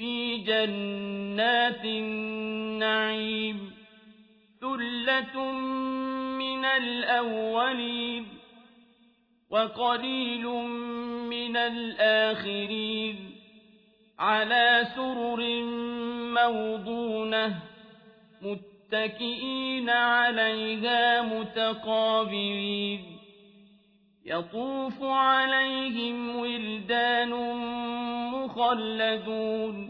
في جنات النعيم ثلة من الأولين وقليل من الآخرين على سرر موضونة متكئين عليها متقابلين يطوف عليهم ولدان مخلدون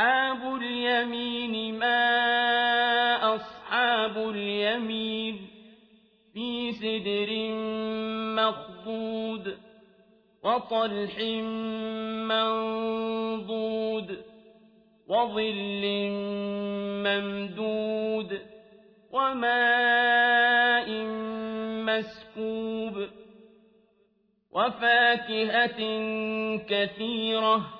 وأصحاب اليمين ما أصحاب اليمين في سدر مخضود وطلح منضود وظل ممدود وماء مسكوب وفاكهة كثيرة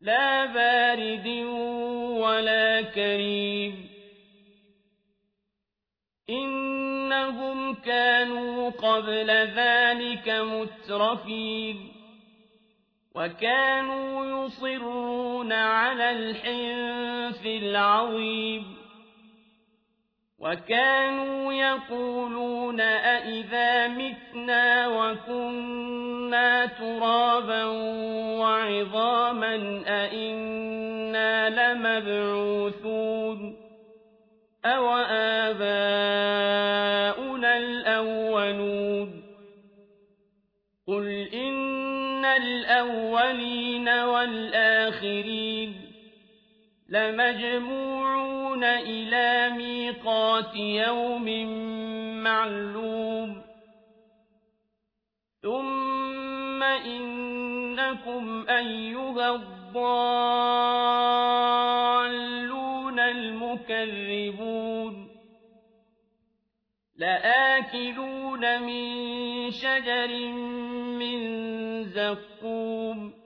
لا بارد ولا كريم إنهم كانوا قبل ذلك مترفين. وكانوا يصرون على الحنث العظيم. وكانوا يقولون أئذا متنا وكنا ترابا وعظاما أئنا لمبعوثون أو آباؤنا الأولون قل إن الأولين والآخرين لمجموعون إلى ميقات يوم معلوم. ثم إنكم أيها الضالون المكذبون. لآكلون من شجر من زقوم.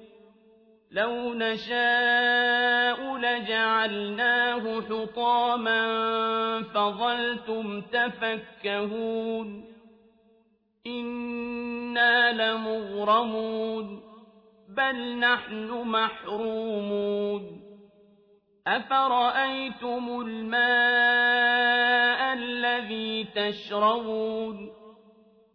لو نشاء لجعلناه حطاما فظلتم تفكهون إنا لمغرمون بل نحن محرومون أفرأيتم الماء الذي تشربون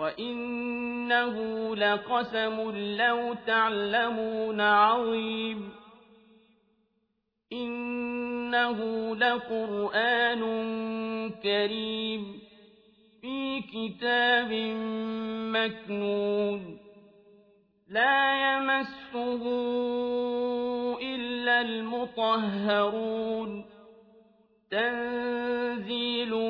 وإنه لقسم لو تعلمون عظيم إنه لقرآن كريم في كتاب مكنون لا يمسه إلا المطهرون تنزيل